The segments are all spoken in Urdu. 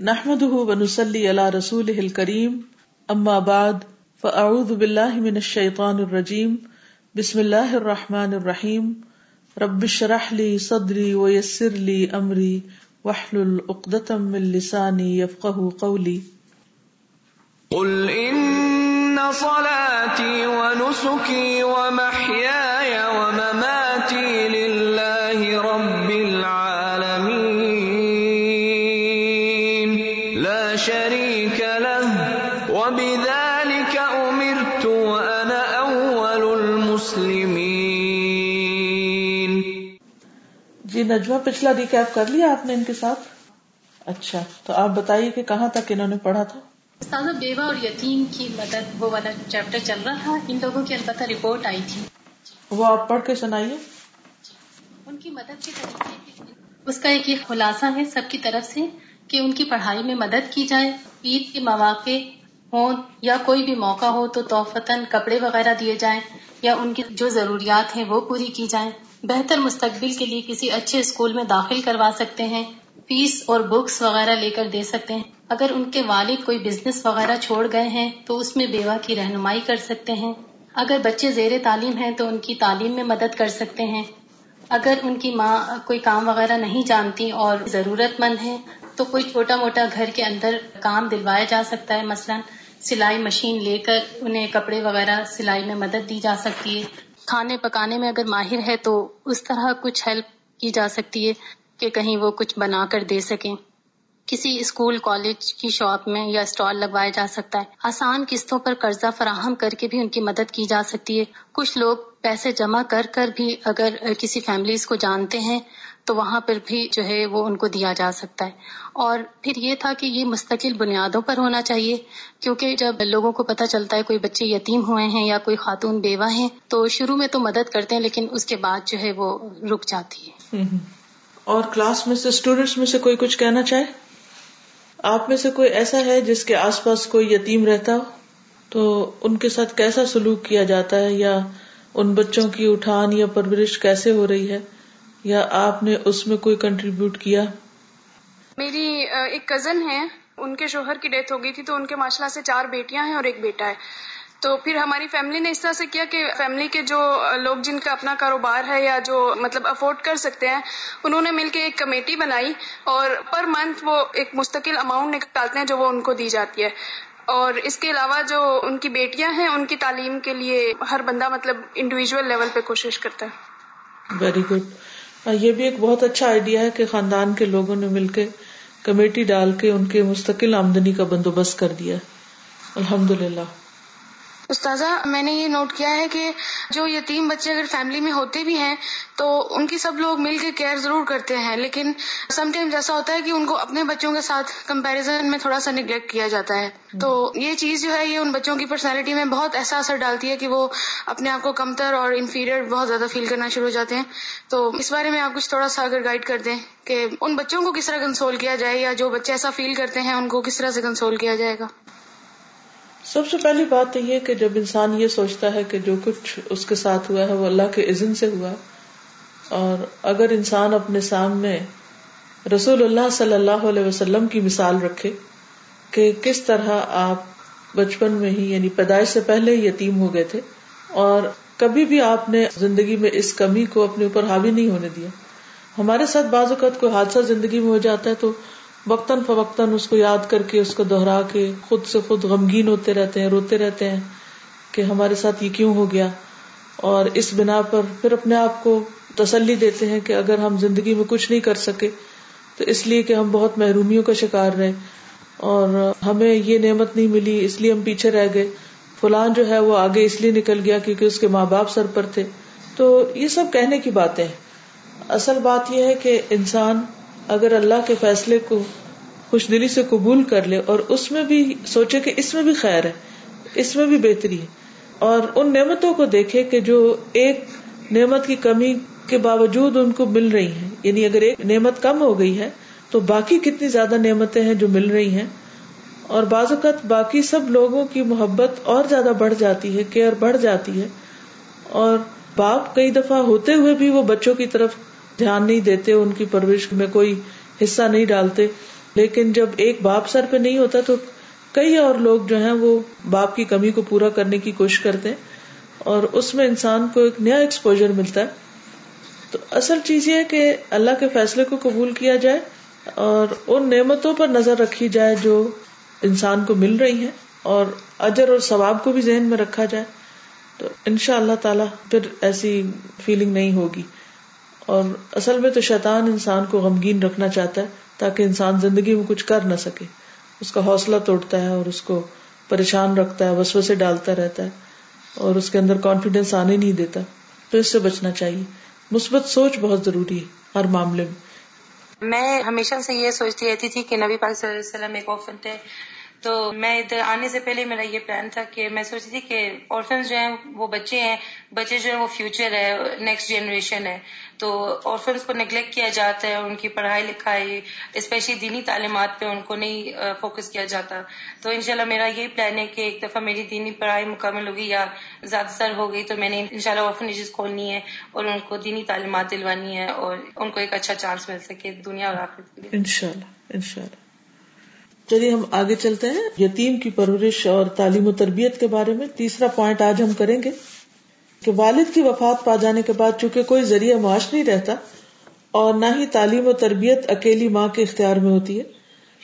نحمده ونسلي على رسوله الكريم اما بعد فاعوذ بالله من الشيطان الرجيم، بسم الله الرحمن الرحيم، رب اشرح لي صدري ويسر لي امري واحلل عقدة من لساني يفقهوا قولي. قل ان صلاتي ونسكي ومحياي نجمہ پچھلا ریکیپ کر لیا آپ نے ان کے ساتھ۔ اچھا تو آپ بتائیے کہ کہاں تک انہوں نے پڑھا تھا؟ استاذہ بیوہ اور یتیم کی مدد وہ والا چیپٹر چل رہا تھا۔ ان لوگوں کی البتہ رپورٹ آئی تھی۔ وہ آپ پڑھ کے سنائیے۔ ان کی مدد کے طریقے اس کا ایک یہ خلاصہ ہے سب کی طرف سے کہ ان کی پڑھائی میں مدد کی جائے۔ عید کے مواقع ہوں یا کوئی بھی موقع ہو تو توفتاً کپڑے وغیرہ دیے جائیں یا ان کی جو ضروریات ہیں وہ پوری کی جائیں۔ بہتر مستقبل کے لیے کسی اچھے اسکول میں داخل کروا سکتے ہیں، فیس اور بکس وغیرہ لے کر دے سکتے ہیں۔ اگر ان کے والد کوئی بزنس وغیرہ چھوڑ گئے ہیں، تو اس میں بیوہ کی رہنمائی کر سکتے ہیں۔ اگر بچے زیر تعلیم ہیں، تو ان کی تعلیم میں مدد کر سکتے ہیں۔ اگر ان کی ماں کوئی کام وغیرہ نہیں جانتی اور ضرورت مند ہے تو کوئی چھوٹا موٹا گھر کے اندر کام دلوایا جا سکتا ہے۔ مثلا سلائی مشین لے کر انہیں کپڑے وغیرہ سلائی میں مدد دی جا سکتی ہے۔ کھانے پکانے میں اگر ماہر ہے تو اس طرح کچھ ہیلپ کی جا سکتی ہے کہ کہیں وہ کچھ بنا کر دے سکیں۔ کسی اسکول کالج کی شاپ میں یا اسٹال لگوایا جا سکتا ہے۔ آسان قسطوں پر قرضہ فراہم کر کے بھی ان کی مدد کی جا سکتی ہے۔ کچھ لوگ پیسے جمع کر کر بھی اگر کسی فیملیز کو جانتے ہیں تو وہاں پر بھی جو ہے وہ ان کو دیا جا سکتا ہے۔ اور پھر یہ تھا کہ یہ مستقل بنیادوں پر ہونا چاہیے، کیونکہ جب لوگوں کو پتہ چلتا ہے کوئی بچے یتیم ہوئے ہیں یا کوئی خاتون بیوہ ہیں، تو شروع میں تو مدد کرتے ہیں، لیکن اس کے بعد جو ہے وہ رک جاتی ہے۔ اور کلاس میں سے اسٹوڈینٹس میں سے کوئی کچھ کہنا چاہے؟ آپ میں سے کوئی ایسا ہے جس کے آس پاس کوئی یتیم رہتا ہو؟ تو ان کے ساتھ کیسا سلوک کیا جاتا ہے؟ یا ان بچوں کی اٹھان یا پرورش کیسے ہو رہی ہے؟ یا آپ نے اس میں کوئی کنٹریبیوٹ کیا؟ میری ایک کزن ہے ان کے شوہر کی ڈیتھ ہو گئی تھی تو ان کے ماشاء سے چار بیٹیاں ہیں اور ایک بیٹا ہے۔ تو پھر ہماری فیملی نے اس طرح سے کیا کہ فیملی کے جو لوگ جن کا اپنا کاروبار ہے یا جو مطلب افورڈ کر سکتے ہیں انہوں نے مل کے ایک کمیٹی بنائی اور پر منتھ وہ ایک مستقل اماؤنٹ نکالتے ہیں جو وہ ان کو دی جاتی ہے۔ اور اس کے علاوہ جو ان کی بیٹیاں ہیں ان کی تعلیم کے لیے ہر بندہ مطلب انڈیویجل لیول پہ کوشش کرتا ہے۔ ویری گڈ یہ بھی ایک بہت اچھا آئیڈیا ہے کہ خاندان کے لوگوں نے مل کے کمیٹی ڈال کے ان کے مستقل آمدنی کا بندوبست کر دیا الحمد للہ استاذہ، میں نے یہ نوٹ کیا ہے کہ جو یتیم بچے اگر فیملی میں ہوتے بھی ہیں، تو ان کی سب لوگ مل کے کیئر ضرور کرتے ہیں۔ لیکن سم ٹائمز ایسا ہوتا ہے کہ ان کو اپنے بچوں کے ساتھ کمپیرزن میں تھوڑا سا نگلیکٹ کیا جاتا ہے۔ تو یہ چیز جو ہے، یہ ان بچوں کی پرسنالٹی میں بہت ایسا اثر ڈالتی ہے کہ وہ اپنے آپ کو کمتر اور انفیریئر بہت زیادہ فیل کرنا شروع ہو جاتے ہیں۔ تو اس بارے میں آپ کچھ تھوڑا سا اگر گائڈ کر دیں کہ ان بچوں کو کس طرح کنسول کیا جائے یا جو بچے ایسا فیل کرتے ہیں، ان کو کس طرح سے کنسول کیا جائے گا؟ سب سے پہلی بات تو یہ کہ جب انسان یہ سوچتا ہے کہ جو کچھ اس کے ساتھ ہوا ہے وہ اللہ کے عزن سے ہوا اور اگر انسان اپنے سامنے رسول اللہ صلی اللہ علیہ وسلم کی مثال رکھے کہ کس طرح آپ بچپن میں ہی یعنی پیدائش سے پہلے یتیم ہو گئے تھے، اور کبھی بھی آپ نے زندگی میں اس کمی کو اپنے اوپر حاوی نہیں ہونے دیا۔ ہمارے ساتھ بعض اوقات کوئی حادثہ زندگی میں ہو جاتا ہے تو وقتاً فوقتاً اس کو یاد کر کے اس کو دوہرا کے خود سے خود غمگین ہوتے رہتے ہیں، روتے رہتے ہیں کہ ہمارے ساتھ یہ کیوں ہو گیا۔ اور اس بنا پر پھر اپنے آپ کو تسلی دیتے ہیں کہ اگر ہم زندگی میں کچھ نہیں کر سکے تو اس لیے کہ ہم بہت محرومیوں کا شکار رہے۔ اور ہمیں یہ نعمت نہیں ملی، اس لیے ہم پیچھے رہ گئے۔ فلان جو ہے وہ آگے اس لیے نکل گیا کیونکہ اس کے ماں باپ سر پر تھے۔ تو یہ سب کہنے کی باتیں اصل بات یہ ہے کہ انسان اگر اللہ کے فیصلے کو خوش دلی سے قبول کر لے اور اس میں بھی سوچے کہ اس میں بھی خیر ہے، اس میں بھی بہتری ہے، اور ان نعمتوں کو دیکھے کہ جو ایک نعمت کی کمی کے باوجود ان کو مل رہی ہیں یعنی اگر ایک نعمت کم ہو گئی ہے تو باقی کتنی زیادہ نعمتیں ہیں جو مل رہی ہیں۔ اور بعض اوقات باقی سب لوگوں کی محبت اور زیادہ بڑھ جاتی ہے، کیئر بڑھ جاتی ہے، اور باپ کئی دفعہ ہوتے ہوئے بھی وہ بچوں کی طرف دھیان نہیں دیتے، ان کی پرورش میں کوئی حصہ نہیں ڈالتے۔ لیکن جب ایک باپ سر پہ نہیں ہوتا تو کئی اور لوگ جو ہیں وہ باپ کی کمی کو پورا کرنے کی کوشش کرتے ہیں اور اس میں انسان کو ایک نیا ایکسپوجر ملتا ہے۔ تو اصل چیز یہ ہے کہ اللہ کے فیصلے کو قبول کیا جائے اور ان نعمتوں پر نظر رکھی جائے جو انسان کو مل رہی ہیں اور اجر اور ثواب کو بھی ذہن میں رکھا جائے۔ تو ان شاء اللہ تعالی پھر ایسی فیلنگ نہیں ہوگی۔ اور اصل میں تو شیطان انسان کو غمگین رکھنا چاہتا ہے تاکہ انسان زندگی میں کچھ کر نہ سکے۔ اس کا حوصلہ توڑتا ہے اور اس کو پریشان رکھتا ہے وسو سے ڈالتا رہتا ہے اور اس کے اندر کانفیڈینس آنے نہیں دیتا۔ تو اس سے بچنا چاہیے۔ مثبت سوچ بہت ضروری ہے ہر معاملے میں۔ میں ہمیشہ سے یہ سوچتی رہتی تھی کہ نبی پاک صلی اللہ علیہ وسلم ایک آفن تھے۔ تو میں ادھر آنے سے پہلے میرا یہ پلان تھا کہ میں سوچتی تھی کہ آرفنس جو ہیں وہ بچے ہیں، بچے جو ہیں وہ فیوچر ہے نیکسٹ جنریشن ہے۔ تو آرفنس کو نگلیکٹ کیا جاتا ہے، ان کی پڑھائی لکھائی اسپیشلی دینی تعلیمات پہ ان کو نہیں فوکس کیا جاتا۔ تو انشاءاللہ میرا یہی پلان ہے کہ ایک دفعہ میری دینی پڑھائی مکمل ہوگی یا زیادہ تر ہو گئی تو میں نے انشاءاللہ آرفنیجز کھولنی ہے اور ان کو دینی تعلیمات دلوانی ہے اور ان کو ایک اچھا چانس مل سکے دنیا اور آخر ان شاء اللہ ان شاء اللہ چلیے، ہم آگے چلتے ہیں۔ یتیم کی پرورش اور تعلیم و تربیت کے بارے میں تیسرا پوائنٹ آج ہم کریں گے کہ والد کی وفات پا جانے کے بعد چونکہ کوئی ذریعہ معاش نہیں رہتا اور نہ ہی تعلیم و تربیت اکیلی ماں کے اختیار میں ہوتی ہے،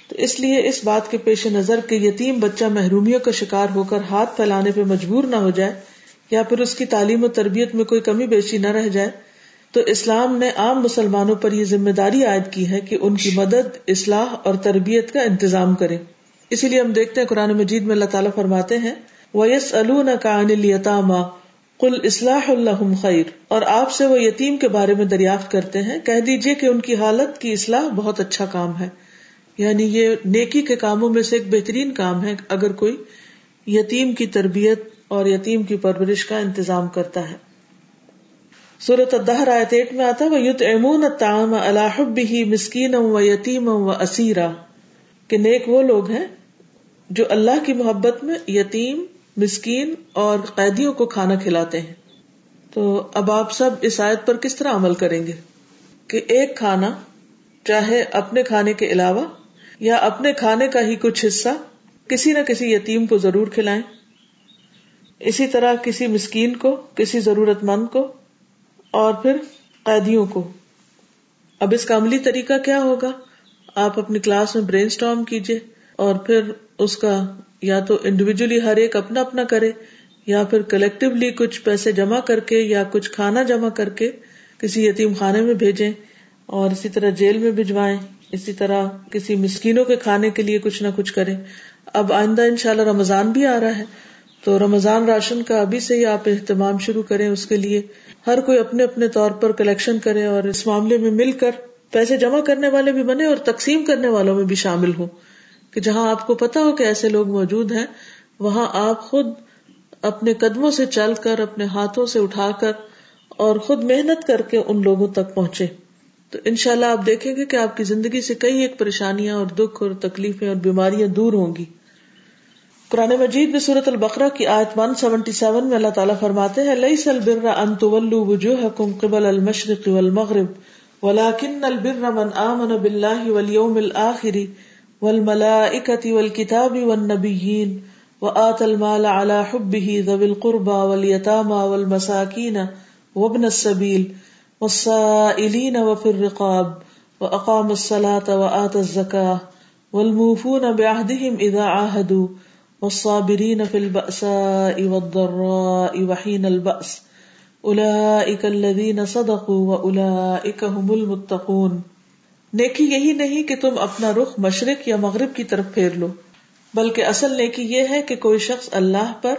تو اس لیے اس بات کے پیش نظر کہ یتیم بچہ محرومیوں کا شکار ہو کر ہاتھ پھیلانے پہ مجبور نہ ہو جائے یا پھر اس کی تعلیم و تربیت میں کوئی کمی بیشی نہ رہ جائے تو اسلام نے عام مسلمانوں پر یہ ذمہ داری عائد کی ہے کہ ان کی مدد، اصلاح اور تربیت کا انتظام کرے اسی لیے ہم دیکھتے ہیں قرآن مجید میں اللہ تعالیٰ فرماتے ہیں ویس التاما کل اصلاح اللہ خیر اور آپ سے وہ یتیم کے بارے میں دریافت کرتے ہیں، کہہ دیجیے کہ ان کی حالت کی اصلاح بہت اچھا کام ہے۔ یعنی یہ نیکی کے کاموں میں سے ایک بہترین کام ہے اگر کوئی یتیم کی تربیت اور یتیم کی پرورش کا انتظام کرتا ہے۔ سورت الدہر آیت ایٹ میں آتا وہ یوت امون تام الحب بھی مسکین و یتیم و اسیرا کہ نیک وہ لوگ ہیں جو اللہ کی محبت میں یتیم، مسکین اور قیدیوں کو کھانا کھلاتے ہیں۔ تو اب آپ سب اس آیت پر کس طرح عمل کریں گے؟ کہ ایک کھانا، چاہے اپنے کھانے کے علاوہ یا اپنے کھانے کا ہی کچھ حصہ، کسی نہ کسی یتیم کو ضرور کھلائیں۔ اسی طرح کسی مسکین کو، کسی ضرورت مند کو اور پھر قیدیوں کو۔ اب اس کا عملی طریقہ کیا ہوگا؟ آپ اپنی کلاس میں برین اسٹارم کیجیے اور پھر اس کا یا تو انڈیویجلی ہر ایک اپنا اپنا کرے یا پھر کلیکٹولی کچھ پیسے جمع کر کے یا کچھ کھانا جمع کر کے کسی یتیم خانے میں بھیجیں اور اسی طرح جیل میں بھجوائیں۔ اسی طرح کسی مسکینوں کے کھانے کے لیے کچھ نہ کچھ کریں۔ اب آئندہ ان شاء اللہ رمضان بھی آ رہا ہے۔ تو رمضان راشن کا ابھی سے ہی آپ اہتمام شروع کریں اس کے لیے۔ ہر کوئی اپنے اپنے طور پر کلیکشن کرے اور اس معاملے میں مل کر پیسے جمع کرنے والے بھی بنے اور تقسیم کرنے والوں میں بھی شامل ہوں۔ کہ جہاں آپ کو پتا ہو کہ ایسے لوگ موجود ہیں، وہاں آپ خود اپنے قدموں سے چل کر، اپنے ہاتھوں سے اٹھا کر اور خود محنت کر کے ان لوگوں تک پہنچے۔ تو ان شاء اللہ آپ دیکھیں گے کہ آپ کی زندگی سے کئی ایک پریشانیاں اور دکھ اور تکلیفیں اور بیماریاں دور ہوں گی۔ قرآن مجید میں صورت البقرہ کی آیت 177 میں اللہ تعالیٰ فرماتے ہیں لئی سل بر ان تولوا وجوهكم قبل المشرق والمغرب، ولكن البر من آمن بالله واليوم الآخر والملائكة والكتاب والنبيين وآت المال على حبه ذوي القربى واليتامى والمساكين وابن السبيل، والسائلين وفي الرقاب وأقام الصلاة وآت الزكاة، والموفون بعهدهم إذا عاهدوا والصابرين في البأساء والضراء وحين البأس. أولئك الذين صدقوا وأولئك هم المتقون. نیکی یہی نہیں کہ تم اپنا رخ مشرق یا مغرب کی طرف پھیر لو، بلکہ اصل نیکی یہ ہے کہ کوئی شخص اللہ پر،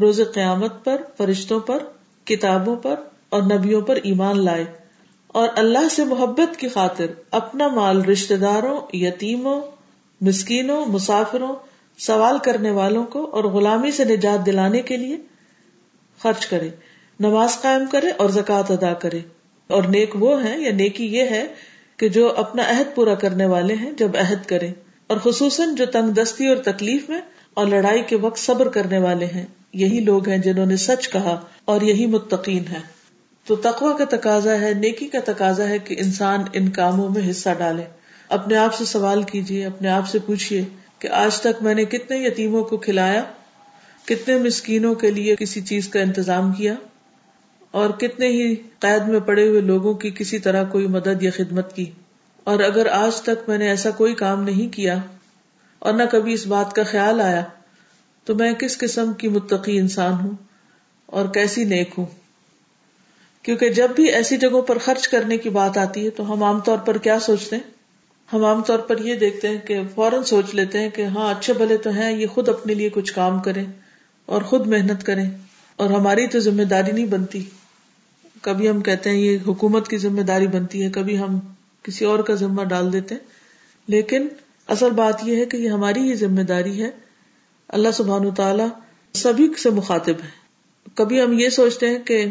روز قیامت پر، فرشتوں پر، کتابوں پر اور نبیوں پر ایمان لائے اور اللہ سے محبت کی خاطر اپنا مال رشتے داروں، یتیموں، مسکینوں، مسافروں سوال کرنے والوں کو اور غلامی سے نجات دلانے کے لیے خرچ کرے، نماز قائم کرے اور زکوٰۃ ادا کرے۔ اور نیک وہ ہے یا نیکی یہ ہے کہ جو اپنا عہد پورا کرنے والے ہیں، جب عہد کرے اور خصوصاً جو تنگ دستی اور تکلیف میں اور لڑائی کے وقت صبر کرنے والے ہیں۔ یہی لوگ ہیں جنہوں نے سچ کہا اور یہی متقین ہے تو تقوا کا تقاضا ہے، نیکی کا تقاضا ہے کہ انسان ان کاموں میں حصہ ڈالے۔ اپنے آپ سے سوال کیجیے اپنے آپ سے پوچھیے کہ آج تک میں نے کتنے یتیموں کو کھلایا، کتنے مسکینوں کے لیے کسی چیز کا انتظام کیا، اور کتنے ہی قید میں پڑے ہوئے لوگوں کی کسی طرح کوئی مدد یا خدمت کی۔ اور اگر آج تک میں نے ایسا کوئی کام نہیں کیا اور نہ کبھی اس بات کا خیال آیا، تو میں کس قسم کی متقی انسان ہوں اور کیسی نیک ہوں؟ کیونکہ جب بھی ایسی جگہوں پر خرچ کرنے کی بات آتی ہے تو ہم عام طور پر کیا سوچتے ہیں؟ ہم عام طور پر یہ دیکھتے ہیں کہ فوراً سوچ لیتے ہیں کہ ہاں اچھے بھلے تو ہیں، یہ خود اپنے لیے کچھ کام کریں اور خود محنت کریں اور ہماری تو ذمہ داری نہیں بنتی۔ کبھی ہم کہتے ہیں یہ حکومت کی ذمہ داری بنتی ہے، کبھی ہم کسی اور کا ذمہ ڈال دیتے ہیں۔ لیکن اصل بات یہ ہے کہ یہ ہماری ہی ذمہ داری ہے۔ اللہ سبحان تعالی سبھی سے مخاطب ہے۔ کبھی ہم یہ سوچتے ہیں کہ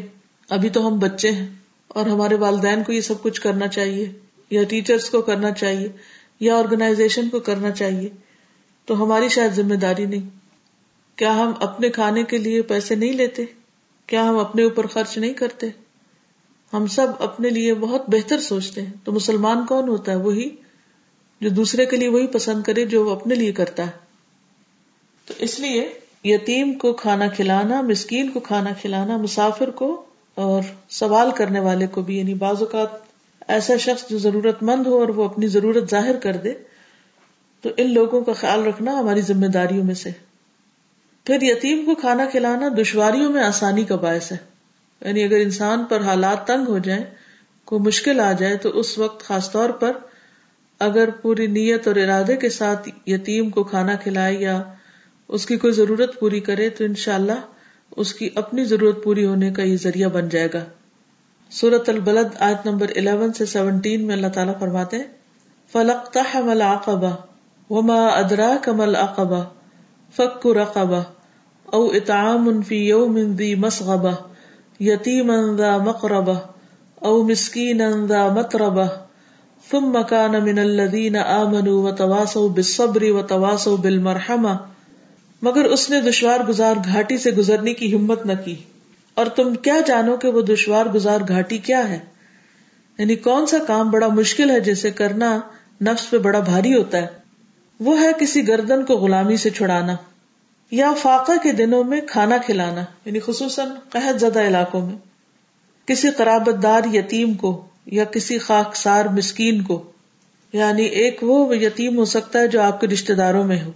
ابھی تو ہم بچے ہیں اور ہمارے والدین کو یہ سب کچھ کرنا چاہیے۔ یا ٹیچرس کو کرنا چاہیے یا آرگنائزیشن کو کرنا چاہیے، تو ہماری شاید ذمہ داری نہیں۔ کیا ہم اپنے کھانے کے لیے پیسے نہیں لیتے؟ کیا ہم اپنے اوپر خرچ نہیں کرتے؟ ہم سب اپنے لیے بہت بہتر سوچتے ہیں۔ تو مسلمان کون ہوتا ہے؟ وہی جو دوسرے کے لیے وہی پسند کرے جو وہ اپنے لیے کرتا ہے۔ تو اس لیے یتیم کو کھانا کھلانا، مسکین کو کھانا کھلانا، مسافر کو اور سوال کرنے والے کو بھی یعنی بعض اوقات ایسا شخص جو ضرورت مند ہو اور وہ اپنی ضرورت ظاہر کر دے، تو ان لوگوں کا خیال رکھنا ہماری ذمہ داریوں میں سے۔ پھر یتیم کو کھانا کھلانا دشواریوں میں آسانی کا باعث ہے۔ یعنی اگر انسان پر حالات تنگ ہو جائیں کو مشکل آ جائے، تو اس وقت خاص طور پر اگر پوری نیت اور ارادے کے ساتھ یتیم کو کھانا کھلائے یا اس کی کوئی ضرورت پوری کرے، تو انشاءاللہ اللہ اس کی اپنی ضرورت پوری ہونے کا یہ ذریعہ بن جائے گا۔ سورت البلد آیت نمبر 11 سے 17 میں اللہ تعالیٰ فرماتے فلق مل آقبا وما ادرا کمل اقبا فک رقبا او اطعام فی یوم ذی مسغبہ یتیما ذا مقربہ او مسکینا ذا متربہ، ثم كان من الذين آمنوا وتواصوا بالصبر وتواصوا بالمرحمہ مگر اس نے دشوار گزار گھاٹی سے گزرنے کی ہمت نہ کی۔ اور تم کیا جانو کہ وہ دشوار گزار گھاٹی کیا ہے؟ یعنی کون سا کام بڑا مشکل ہے جسے کرنا نفس پہ بڑا بھاری ہوتا ہے؟ وہ ہے کسی گردن کو غلامی سے چھڑانا یا فاقہ کے دنوں میں کھانا کھلانا یعنی خصوصاً قحط زدہ علاقوں میں۔ کسی قرابت دار یتیم کو یا کسی خاکسار مسکین کو یعنی ایک وہ یتیم ہو سکتا ہے جو آپ کے رشتے داروں میں ہو،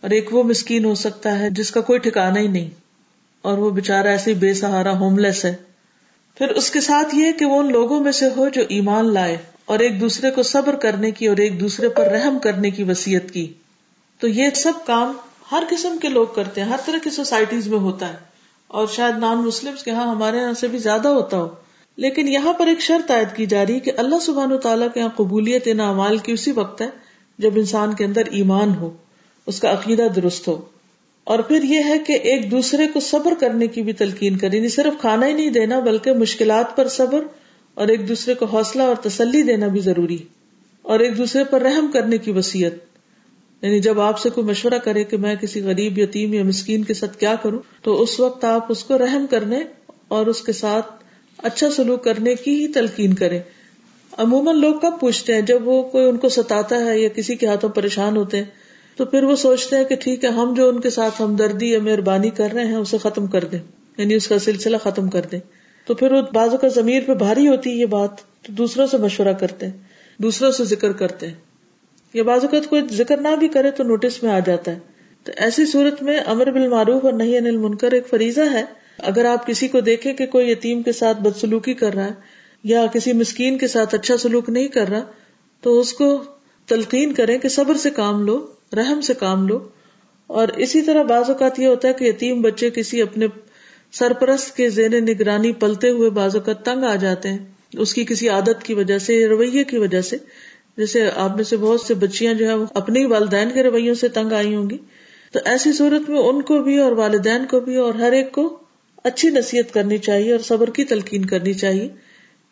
اور ایک وہ مسکین ہو سکتا ہے جس کا کوئی ٹھکانا ہی نہیں۔ اور وہ بےچارا ایسے بے سہارا ہوم لیس ہے۔ پھر اس کے ساتھ یہ کہ وہ ان لوگوں میں سے ہو جو ایمان لائے اور ایک دوسرے کو صبر کرنے کی اور ایک دوسرے پر رحم کرنے کی وسیعت کی۔ تو یہ سب کام ہر قسم کے لوگ کرتے ہیں، ہر طرح کی سوسائٹیز میں ہوتا ہے۔ اور شاید نان مسلم کے ہاں ہمارے یہاں سے بھی زیادہ ہوتا ہو۔ لیکن یہاں پر ایک شرط عائد کی جا رہی ہے کہ اللہ سبحان و تعالیٰ کے یہاں قبولیت ان اعمال کی اسی وقت ہے جب انسان کے اندر ایمان ہو، اس کا عقیدہ درست ہو۔ اور پھر یہ ہے کہ ایک دوسرے کو صبر کرنے کی بھی تلقین کرے یعنی صرف کھانا ہی نہیں دینا، بلکہ مشکلات پر صبر اور ایک دوسرے کو حوصلہ اور تسلی دینا بھی ضروری اور ایک دوسرے پر رحم کرنے کی وسیعت یعنی جب آپ سے کوئی مشورہ کرے کہ میں کسی غریب، یتیم یا مسکین کے ساتھ کیا کروں، تو اس وقت آپ اس کو رحم کرنے اور اس کے ساتھ اچھا سلوک کرنے کی ہی تلقین کرے عموماً لوگ کب پوچھتے ہیں جب وہ کوئی ان کو ستاتا ہے یا کسی کے ہاتھوں پریشان ہوتے ہیں؟ تو پھر وہ سوچتے ہیں کہ ٹھیک ہے، ہم جو ان کے ساتھ ہمدردی یا مہربانی کر رہے ہیں، اسے ختم کر دیں۔ یعنی اس کا سلسلہ ختم کر دیں۔ تو پھر وہ بازو کا ضمیر پہ بھاری ہوتی ہے یہ بات، تو دوسروں سے مشورہ کرتے ہیں، دوسروں سے ذکر کرتے ہیں۔ یا بازو کا کوئی ذکر نہ بھی کرے تو نوٹس میں آ جاتا ہے۔ تو ایسی صورت میں امر بالمعروف اور نہیں انل منکر ایک فریضہ ہے۔ اگر آپ کسی کو دیکھیں کہ کوئی یتیم کے ساتھ بدسلوکی کر رہا ہے یا کسی مسکین کے ساتھ اچھا سلوک نہیں کر رہا، تو اس کو تلقین کریں کہ صبر سے کام لو۔ رحم سے کام لو۔ اور اسی طرح بعض اوقات یہ ہوتا ہے کہ یتیم بچے کسی اپنے سرپرست کے زیر نگرانی پلتے ہوئے بعض اوقات تنگ آ جاتے ہیں۔ اس کی کسی عادت کی وجہ سے، رویے کی وجہ سے۔ جیسے آپ میں سے بہت سے بچیاں جو ہے وہ اپنے والدین کے رویوں سے تنگ آئی ہوں گی۔ تو ایسی صورت میں ان کو بھی اور والدین کو بھی اور ہر ایک کو اچھی نصیحت کرنی چاہیے اور صبر کی تلقین کرنی چاہیے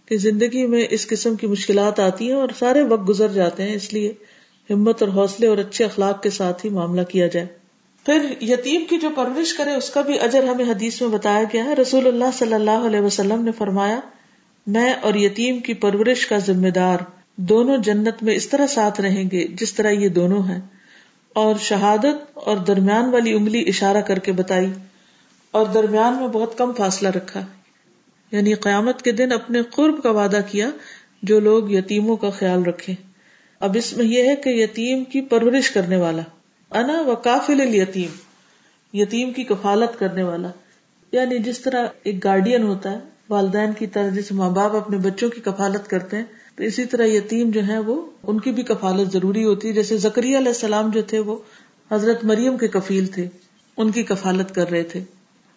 کہ زندگی میں اس قسم کی مشکلات آتی ہیں اور سارے وقت گزر جاتے ہیں۔ اس لیے ہمت اور حوصلے اور اچھے اخلاق کے ساتھ ہی معاملہ کیا جائے۔ پھر یتیم کی جو پرورش کرے، اس کا بھی اجر ہمیں حدیث میں بتایا گیا ہے۔ رسول اللہ صلی اللہ علیہ وسلم نے فرمایا، میں اور یتیم کی پرورش کا ذمہ دار دونوں جنت میں اس طرح ساتھ رہیں گے جس طرح یہ دونوں ہیں۔ اور شہادت اور درمیان والی انگلی اشارہ کر کے بتائی، اور درمیان میں بہت کم فاصلہ رکھا۔ یعنی قیامت کے دن اپنے قرب کا وعدہ کیا جو لوگ یتیموں کا خیال رکھے اب اس میں یہ ہے کہ یتیم کی پرورش کرنے والا، انا و کافل یتیم یتیم کی کفالت کرنے والا۔ یعنی جس طرح ایک گارڈین ہوتا ہے، والدین کی طرح جیسے ماں باپ اپنے بچوں کی کفالت کرتے ہیں، تو اسی طرح یتیم جو ہے وہ، ان کی بھی کفالت ضروری ہوتی ہے۔ جیسے زکری علیہ السلام جو تھے، وہ حضرت مریم کے کفیل تھے، ان کی کفالت کر رہے تھے۔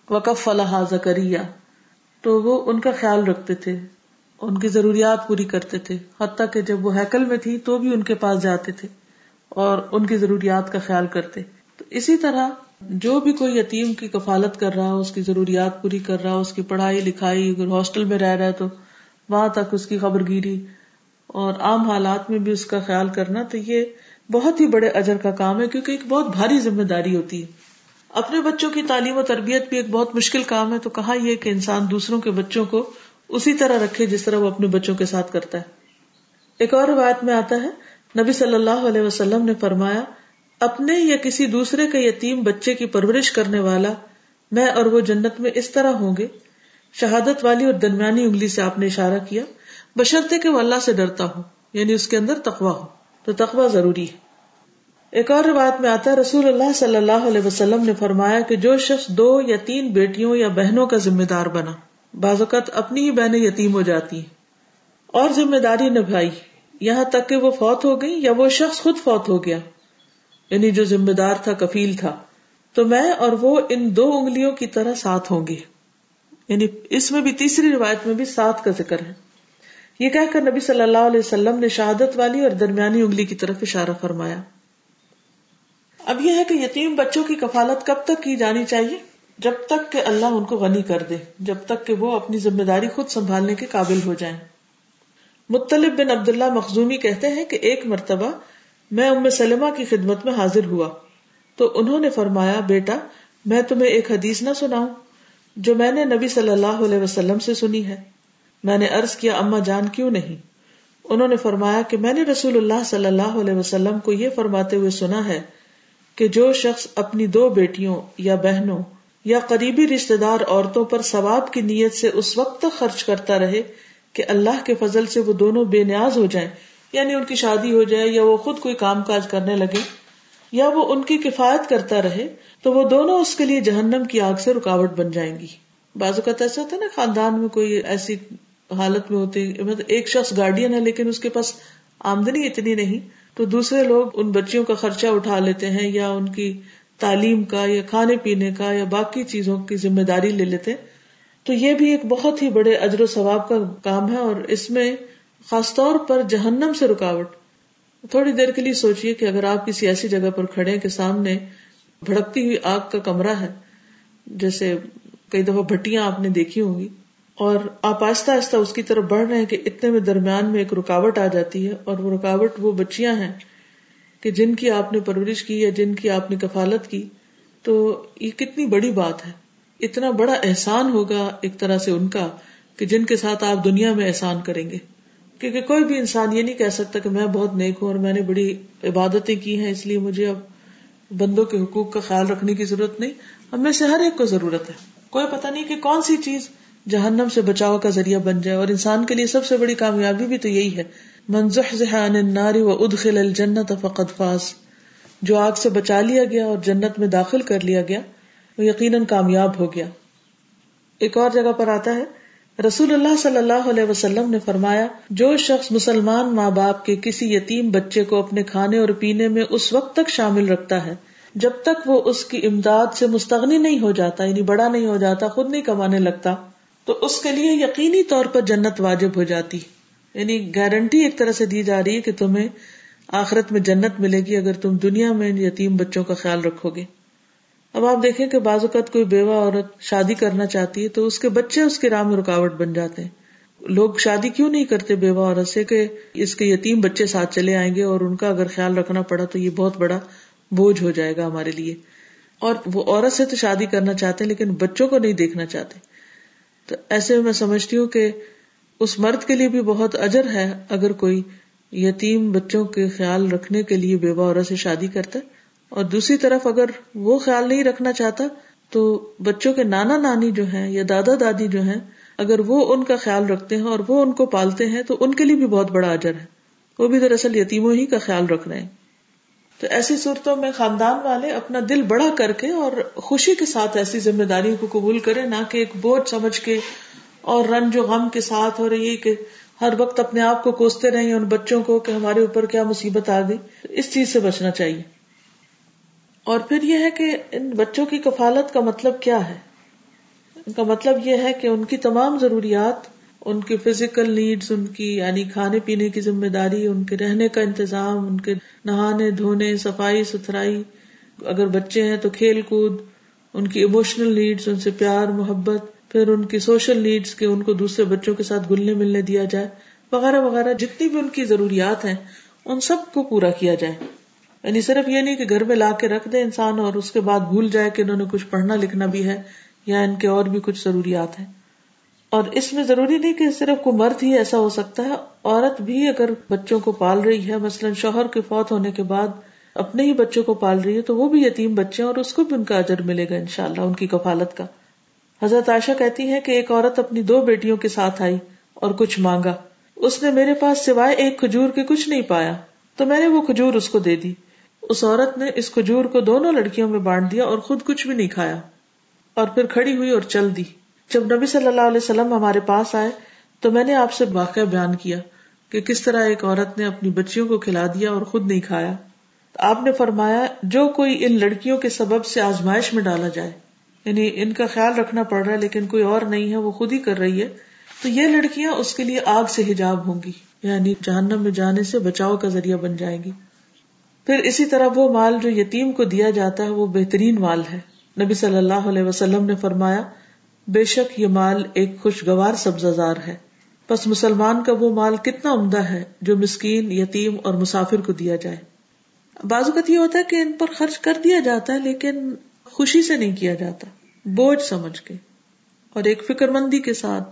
وقف فلاح زکریہ تو وہ ان کا خیال رکھتے تھے۔ ان کی ضروریات پوری کرتے تھے۔ حتیٰ کہ جب وہ ہیکل میں تھی تو بھی ان کے پاس جاتے تھے اور ان کی ضروریات کا خیال کرتے۔ تو اسی طرح جو بھی کوئی یتیم کی کفالت کر رہا، اس کی ضروریات پوری کر رہا، اس کی پڑھائی لکھائی، اگر ہاسٹل میں رہ رہا ہے تو وہاں تک اس کی خبر گیری اور عام حالات میں بھی اس کا خیال کرنا، تو یہ بہت ہی بڑے اجر کا کام ہے، کیونکہ ایک بہت بھاری ذمہ داری ہوتی ہے۔ اپنے بچوں کی تعلیم و تربیت بھی ایک بہت مشکل کام ہے، تو کہا یہ کہ انسان دوسروں کے بچوں کو اسی طرح رکھے جس طرح وہ اپنے بچوں کے ساتھ کرتا ہے۔ ایک اور روایت میں آتا ہے، نبی صلی اللہ علیہ وسلم نے فرمایا، اپنے یا کسی دوسرے کے یتیم بچے کی پرورش کرنے والا میں اور وہ جنت میں اس طرح ہوں گے۔ شہادت والی اور درمیانی انگلی سے آپ نے اشارہ کیا، بشرطے کہ وہ اللہ سے ڈرتا ہو یعنی اس کے اندر تقوا ہو تو تقوا ضروری ہے۔ ایک اور روایت میں آتا ہے، رسول اللہ صلی اللہ علیہ وسلم نے فرمایا کہ جو شخص دو یا تین بیٹیوں یا بہنوں کا ذمہ دار بنا بعض اوقات اپنی ہی بہنیں یتیم ہو جاتی ہیں۔ اور ذمہ داری نبھائی۔ یہاں تک کہ وہ فوت ہو گئی یا وہ شخص خود فوت ہو گیا۔ یعنی جو ذمہ دار تھا، کفیل تھا۔ تو میں اور وہ ان دو انگلیوں کی طرح ساتھ ہوں گے۔ یعنی اس میں بھی، تیسری روایت میں بھی ساتھ کا ذکر ہے۔ یہ کہہ کر نبی صلی اللہ علیہ وسلم نے شہادت والی اور درمیانی انگلی کی طرف اشارہ فرمایا۔ اب یہ ہے کہ یتیم بچوں کی کفالت کب تک کی جانی چاہیے؟ جب تک کہ اللہ ان کو غنی کر دے، جب تک کہ وہ اپنی ذمہ داری خود سنبھالنے کے قابل ہو جائیں۔ مطلب بن عبداللہ مخزومی کہتے ہیں کہ ایک مرتبہ میں ام سلمہ کی خدمت میں حاضر ہوا۔ تو انہوں نے فرمایا، بیٹا، میں تمہیں ایک حدیث نہ سناؤں جو میں نے نبی صلی اللہ علیہ وسلم سے سنی ہے۔ میں نے عرض کیا اما جان کیوں نہیں؟ انہوں نے فرمایا کہ میں نے رسول اللہ صلی اللہ علیہ وسلم کو یہ فرماتے ہوئے سنا ہے کہ جو شخص اپنی دو بیٹیوں یا بہنوں یا قریبی رشتے دار عورتوں پر ثواب کی نیت سے اس وقت تک خرچ کرتا رہے کہ اللہ کے فضل سے وہ دونوں بے نیاز ہو جائیں یعنی ان کی شادی ہو جائے یا وہ خود کوئی کام کاج کرنے لگے، یا وہ ان کی کفایت کرتا رہے، تو وہ دونوں اس کے لیے جہنم کی آگ سے رکاوٹ بن جائیں گی۔ بازو کا ایسا ہوتا ہے نا، خاندان میں کوئی ایسی حالت میں ہوتی مطلب ایک شخص گارڈین ہے لیکن اس کے پاس آمدنی اتنی نہیں، تو دوسرے لوگ ان بچیوں کا خرچہ اٹھا لیتے ہیں یا ان کی تعلیم کا یا کھانے پینے کا یا باقی چیزوں کی ذمہ داری لے لیتے تو یہ بھی ایک بہت ہی بڑے اجر و ثواب کا کام ہے اور اس میں خاص طور پر جہنم سے رکاوٹ۔ تھوڑی دیر کے لیے سوچیے کہ اگر آپ کسی ایسی جگہ پر کھڑے کے سامنے بھڑکتی ہوئی آگ کا کمرہ ہے، جیسے کئی دفعہ بھٹیاں آپ نے دیکھی ہوں گی، اور آپ آہستہ آہستہ اس کی طرف بڑھ رہے ہیں کہ اتنے میں درمیان میں ایک رکاوٹ آ جاتی ہے اور وہ رکاوٹ وہ بچیاں ہیں کہ جن کی آپ نے پرورش کی یا جن کی آپ نے کفالت کی، تو یہ کتنی بڑی بات ہے۔ اتنا بڑا احسان ہوگا ایک طرح سے ان کا کہ جن کے ساتھ آپ دنیا میں احسان کریں گے۔ کیونکہ کوئی بھی انسان یہ نہیں کہہ سکتا کہ میں بہت نیک ہوں اور میں نے بڑی عبادتیں کی ہیں، اس لیے مجھے اب بندوں کے حقوق کا خیال رکھنے کی ضرورت نہیں۔ ہم میں سے ہر ایک کو ضرورت ہے۔ کوئی پتہ نہیں کہ کون سی چیز جہنم سے بچاؤ کا ذریعہ بن جائے اور انسان کے لیے سب سے بڑی کامیابی بھی تو یہی ہے۔ منظح النار و ادخل الجنت فقد فاز۔ جو آگ سے بچا لیا گیا اور جنت میں داخل کر لیا گیا، وہ یقیناً کامیاب ہو گیا۔ ایک اور جگہ پر آتا ہے، رسول اللہ صلی اللہ علیہ وسلم نے فرمایا، جو شخص مسلمان ماں باپ کے کسی یتیم بچے کو اپنے کھانے اور پینے میں اس وقت تک شامل رکھتا ہے، جب تک وہ اس کی امداد سے مستغنی نہیں ہو جاتا یعنی بڑا نہیں ہو جاتا، خود نہیں کمانے لگتا، تو اس کے لیے یقینی طور پر جنت واجب ہو جاتی۔ یعنی گارنٹی ایک طرح سے دی جا رہی ہے کہ تمہیں آخرت میں جنت ملے گی اگر تم دنیا میں یتیم بچوں کا خیال رکھو گے۔ اب آپ دیکھیں کہ بعض اوقات کوئی بیوہ عورت شادی کرنا چاہتی ہے تو اس کے بچے اس کے راہ میں رکاوٹ بن جاتے ہیں۔ لوگ شادی کیوں نہیں کرتے بیوہ عورت سے کہ اس کے یتیم بچے ساتھ چلے آئیں گے اور ان کا اگر خیال رکھنا پڑا تو یہ بہت بڑا بوجھ ہو جائے گا ہمارے لیے۔ اور وہ عورت سے تو شادی کرنا چاہتے ہیں لیکن بچوں کو نہیں دیکھنا چاہتے۔ تو ایسے میں سمجھتی ہوں کہ اس مرد کے لیے بھی بہت اجر ہے اگر کوئی یتیم بچوں کے خیال رکھنے کے لیے بیوہ عورت سے شادی کرتا ہے اور دوسری طرف اگر وہ خیال نہیں رکھنا چاہتا تو بچوں کے نانا نانی جو ہیں یا دادا دادی جو ہیں، اگر وہ ان کا خیال رکھتے ہیں اور وہ ان کو پالتے ہیں تو ان کے لیے بھی بہت بڑا اجر ہے۔ وہ بھی دراصل یتیموں ہی کا خیال رکھ رہے ہیں۔ تو ایسی صورتوں میں خاندان والے اپنا دل بڑا کر کے اور خوشی کے ساتھ ایسی ذمہ داری کو قبول کرے نہ کہ ایک بوجھ سمجھ کے اور رنج و غم کے ساتھ اور یہ کہ ہر وقت اپنے آپ کو کوستے رہے ان بچوں کو کہ ہمارے اوپر کیا مصیبت آ گئی، اس چیز سے بچنا چاہیے۔ اور پھر یہ ہے کہ ان بچوں کی کفالت کا مطلب کیا ہے؟ ان کا مطلب یہ ہے کہ ان کی تمام ضروریات، ان کی فزیکل نیڈس ان کی یعنی کھانے پینے کی ذمہ داری، ان کے رہنے کا انتظام، ان کے نہانے، دھونے، صفائی، ستھرائی، اگر بچے ہیں تو کھیل کود، ان کی ایموشنل نیڈس ان سے پیار، محبت پھر ان کی سوشل نیڈس کے ان کو دوسرے بچوں کے ساتھ گلنے ملنے دیا جائے، وغیرہ وغیرہ، جتنی بھی ان کی ضروریات ہیں، ان سب کو پورا کیا جائے۔ یعنی صرف یہ نہیں کہ گھر میں لا کے رکھ دے انسان اور اس کے بعد بھول جائے کہ انہوں نے کچھ پڑھنا لکھنا بھی ہے یا ان کے اور بھی کچھ ضروریات ہیں۔ اور اس میں ضروری نہیں کہ صرف کو مرد ہی ایسا ہو سکتا ہے، عورت بھی اگر بچوں کو پال رہی ہے، مثلاً شوہر کے فوت ہونے کے بعد اپنے ہی بچوں کو پال رہی ہے، تو وہ بھی یتیم بچے ہیں اور اس کو بھی ان کا اجر ملے گا ان شاء اللہ ان کی کفالت کا۔ حضرت عائشہ کہتی ہے کہ ایک عورت اپنی دو بیٹیوں کے ساتھ آئی اور کچھ مانگا۔ اس نے میرے پاس سوائے ایک کھجور کے کچھ نہیں پایا، تو میں نے وہ کھجور اس کو دے دی۔ اس عورت نے اس کھجور کو دونوں لڑکیوں میں بانٹ دیا اور خود کچھ بھی نہیں کھایا۔ اور پھر کھڑی ہوئی اور چل دی۔ جب نبی صلی اللہ علیہ وسلم ہمارے پاس آئے، تو میں نے آپ سے واقعہ بیان کیا کہ کس طرح ایک عورت نے اپنی بچیوں کو کھلا دیا اور خود نہیں کھایا۔ آپ نے فرمایا، جو کوئی ان لڑکیوں کے سبب سے آزمائش میں ڈالا جائے یعنی ان کا خیال رکھنا پڑ رہا ہے، لیکن کوئی اور نہیں ہے، وہ خود ہی کر رہی ہے۔ تو یہ لڑکیاں اس کے لیے آگ سے حجاب ہوں گی یعنی جہنم میں جانے سے بچاؤ کا ذریعہ بن جائیں گی۔ پھر اسی طرح وہ مال جو یتیم کو دیا جاتا ہے، وہ بہترین مال ہے۔ نبی صلی اللہ علیہ وسلم نے فرمایا، بے شک یہ مال ایک خوشگوار سبزہ زار ہے۔ بس مسلمان کا وہ مال کتنا عمدہ ہے جو مسکین، یتیم اور مسافر کو دیا جائے۔ بعض اوقات یہ ہوتا ہے کہ ان پر خرچ کر دیا جاتا ہے، لیکن خوشی سے نہیں کیا جاتا، بوجھ سمجھ کے، اور ایک فکر مندی کے ساتھ،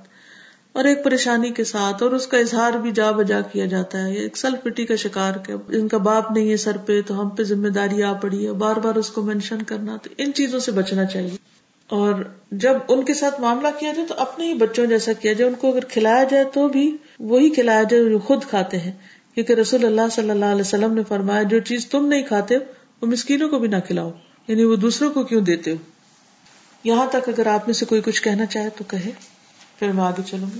اور ایک پریشانی کے ساتھ، اور اس کا اظہار بھی جا بجا کیا جاتا ہے۔ ایک سل پٹی کا شکار کیا ان کا باپ نہیں ہے سر پہ، تو ہم پہ ذمہ داری آ پڑی ہے۔ بار بار اس کو مینشن کرنا، تو ان چیزوں سے بچنا چاہیے۔ اور جب ان کے ساتھ معاملہ کیا جائے، تو اپنے ہی بچوں جیسا کیا جائے۔ ان کو اگر کھلایا جائے، تو بھی وہی کھلایا جائے جو خود کھاتے ہیں۔ کیونکہ رسول اللہ صلی اللہ علیہ وسلم نے فرمایا، جو چیز تم نہیں کھاتے، وہ مسکینوں کو بھی نہ کھلاؤ۔ یعنی وہ دوسروں کو کیوں دیتے ہو؟ یہاں تک اگر آپ میں سے کوئی کچھ کہنا چاہے تو کہے۔ پھر میں آگے چلوں گی۔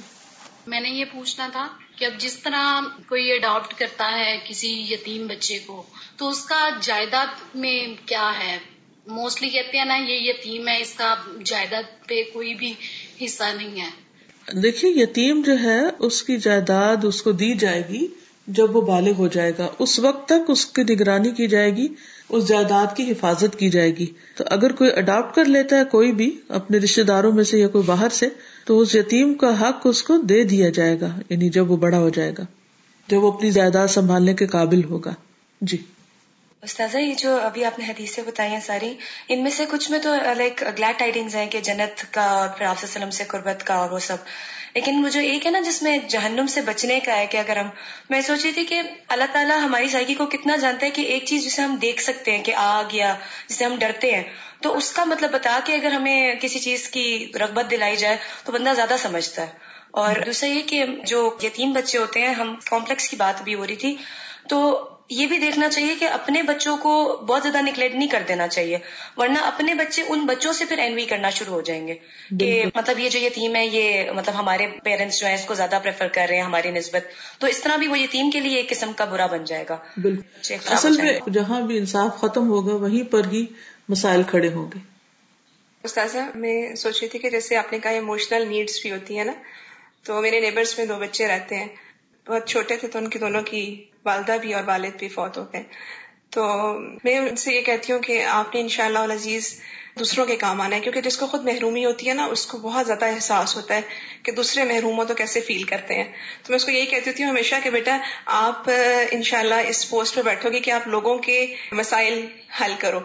میں نے یہ پوچھنا تھا کہ اب جس طرح کوئی اڈاپٹ کرتا ہے کسی یتیم بچے کو تو اس کا جائیداد میں کیا ہے؟ موسٹلی کہتے ہیں نا یہ یتیم ہے اس کا جائیداد پہ کوئی بھی حصہ نہیں ہے۔ دیکھیے یتیم جو ہے اس کی جائیداد اس کو دی جائے گی جب وہ بالغ ہو جائے گا۔ اس وقت تک اس کی نگرانی کی جائے گی اس جائیداد کی حفاظت کی جائے گی۔ تو اگر کوئی اڈاپٹ کر لیتا ہے کوئی بھی اپنے رشتے داروں میں سے یا کوئی باہر سے، تو اس یتیم کا حق اس کو دے دیا جائے گا یعنی جب وہ بڑا ہو جائے گا، جب وہ اپنی جائیداد سنبھالنے کے قابل ہوگا۔ جی۔ استاذہ، یہ جو ابھی آپ نے حدیثیں بتائی ہیں ساری، ان میں سے کچھ میں تو لائک گلیڈ ٹائڈنگز ہیں کہ جنت کا اور پھر آپ وسلم سے قربت کا اور وہ سب۔ لیکن وہ جو ایک ہے نا جس میں جہنم سے بچنے کا ہے کہ اگر ہم، میں سوچ رہی تھی کہ اللہ تعالیٰ ہماری سائیکی کو کتنا جانتا ہے کہ ایک چیز جسے ہم دیکھ سکتے ہیں کہ آگ یا جسے ہم ڈرتے ہیں، تو اس کا مطلب بتا کہ اگر ہمیں کسی چیز کی رغبت دلائی جائے تو بندہ زیادہ سمجھتا ہے۔ اور دوسرا یہ کہ جو یتیم بچے ہوتے ہیں، ہم کمپلیکس کی بات بھی ہو رہی تھی، تو یہ بھی دیکھنا چاہیے کہ اپنے بچوں کو بہت زیادہ نگلیکٹ نہیں کر دینا چاہیے ورنہ اپنے بچے ان بچوں سے پھر اینوی کرنا شروع ہو جائیں گے کہ مطلب یہ جو یتیم ہے یہ مطلب ہمارے پیرنٹس جو ہیں اس کو زیادہ پریفر کر رہے ہیں ہماری نسبت۔ تو اس طرح بھی وہ یتیم کے لیے ایک قسم کا برا بن جائے گا۔ بالکل۔ اصل میں جہاں بھی انصاف ختم ہوگا وہیں پر ہی مسائل کھڑے ہوں گے۔ استاذہ میں سوچ رہی تھی کہ جیسے آپ نے کہا اموشنل نیڈس بھی ہوتی ہیں نا۔ تو میرے نیبرس میں دو بچے رہتے ہیں۔ بہت چھوٹے تھے تو ان کی دونوں کی والدہ بھی اور والد بھی فوت ہو گئے۔ تو میں ان سے یہ کہتی ہوں کہ آپ نے ان شاء اللہ عزیز دوسروں کے کام آنا ہے، کیونکہ جس کو خود محرومی ہوتی ہے نا، اس کو بہت زیادہ احساس ہوتا ہے کہ دوسرے محروم ہو تو کیسے فیل کرتے ہیں۔ تو میں اس کو یہی کہتی ہوں ہمیشہ کہ بیٹا، آپ ان شاء اللہ اس پوسٹ پہ بیٹھو گے کہ آپ لوگوں کے مسائل حل کرو۔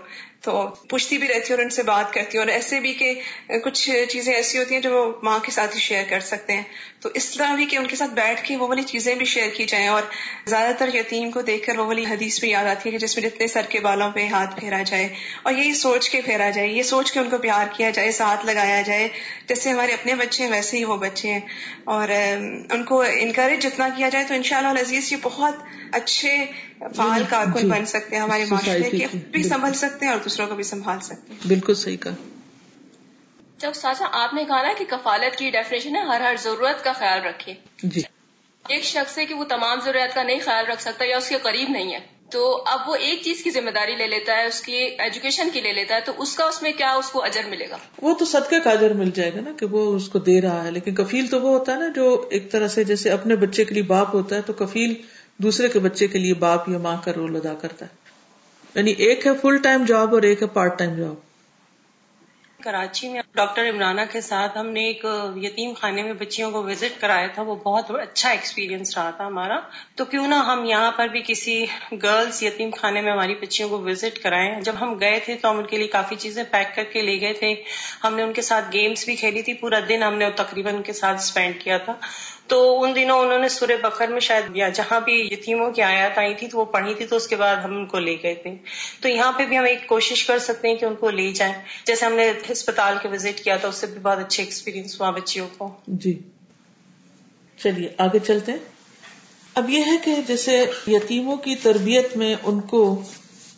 تو پوچھتی بھی رہتی ہوں اور ان سے بات کرتی ہوں اور ایسے بھی کہ کچھ چیزیں ایسی ہوتی ہیں جو وہ ماں کے ساتھ ہی شیئر کر سکتے ہیں۔ تو اس طرح بھی کہ ان کے ساتھ بیٹھ کے وہ والی چیزیں بھی شیئر کی جائیں اور زیادہ تر یتیم کو دیکھ کر وہ والی حدیث بھی یاد آتی ہے کہ جس میں جتنے سر کے بالوں پہ ہاتھ پھیرا جائے اور یہی سوچ کے پھیرا جائے، یہ سوچ کے ان کو پیار کیا جائے، ساتھ لگایا جائے۔ جیسے ہمارے اپنے بچے ہیں، ویسے ہی وہ بچے ہیں۔ اور ان کو انکریج جتنا کیا جائے تو ان شاء اللہ عزیز یہ بہت اچھے فعال جی، کارکن۔ بن سکتے ہیں ہمارے معاشرے کے بھی سنبھل سکتے ہیں اور دوسروں کو بھی سنبھال سکتے ہیں۔ بالکل صحیح کہا۔ جب ساسا آپ نے کہا نا کہ کفالت کی ڈیفینیشن ہے ہر ہر ضرورت کا خیال رکھے جی۔ ایک شخص ہے کہ وہ تمام ضروریات کا نہیں خیال رکھ سکتا یا اس کے قریب نہیں ہے۔ تو اب وہ ایک چیز کی ذمہ داری لے لیتا ہے اس کی ایجوکیشن کی لے لیتا ہے تو اس کا اس میں کیا اس کو اجر ملے گا؟ وہ تو صدقے کا اجر مل جائے گا نا کہ وہ اس کو دے رہا ہے۔ لیکن کفیل تو وہ ہوتا ہے نا جو ایک طرح سے جیسے اپنے بچے کے لیے باپ ہوتا ہے تو کفیل دوسرے کے بچے کے لیے باپ یا ماں کا رول ادا کرتا ہے۔ یعنی ایک ہے فل ٹائم جاب اور ایک ہے پارٹ ٹائم جاب کراچی میں ڈاکٹر عمرانہ کے ساتھ ہم نے ایک یتیم خانے میں بچیوں کو وزٹ کرایا تھا، وہ بہت اچھا ایکسپیرینس رہا تھا ہمارا۔ تو کیوں نہ ہم یہاں پر بھی کسی گرلز یتیم خانے میں ہماری بچیوں کو وزٹ کرائیں۔ جب ہم گئے تھے تو ہم ان کے لیے کافی چیزیں پیک کر کے لے گئے تھے۔ ہم نے ان کے ساتھ گیمز بھی کھیلی تھی، پورا دن ہم نے تقریباً ان کے ساتھ اسپینڈ کیا تھا۔ تو ان دنوں انہوں نے سورہ بکر میں شاید یا جہاں بھی یتیموں کی آیات آئی تھی تو وہ پڑھی تھی تو اس کے بعد ہم ان کو لے گئے تھے۔ تو یہاں پہ بھی ہم ایک کوشش کر سکتے ہیں کہ ان کو لے جائیں۔ جیسے ہم نے ہسپتال کے وزٹ کیا تھا، اس سے بھی بہت اچھے ایکسپیرینس ہوا بچیوں کو۔ جی۔ چلیے، آگے چلتے ہیں۔ اب یہ ہے کہ جیسے یتیموں کی تربیت میں ان کو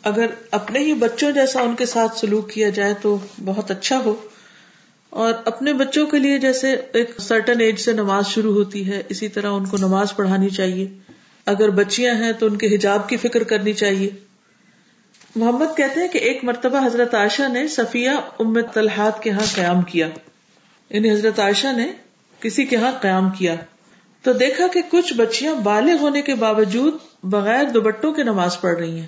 اگر اپنے ہی بچوں جیسا ان کے ساتھ سلوک کیا جائے تو بہت اچھا ہو۔ اور اپنے بچوں کے لیے جیسے ایک سرٹن ایج سے نماز شروع ہوتی ہے، اسی طرح ان کو نماز پڑھانی چاہیے۔ اگر بچیاں ہیں تو ان کے حجاب کی فکر کرنی چاہیے۔ محمد کہتے ہیں کہ ایک مرتبہ حضرت عائشہ نے صفیہ ام طلحات کے ہاں قیام کیا۔ یعنی حضرت عائشہ نے کسی کے ہاں قیام کیا۔ تو دیکھا کہ کچھ بچیاں بالغ ہونے کے باوجود بغیر دوبٹوں کے نماز پڑھ رہی ہیں۔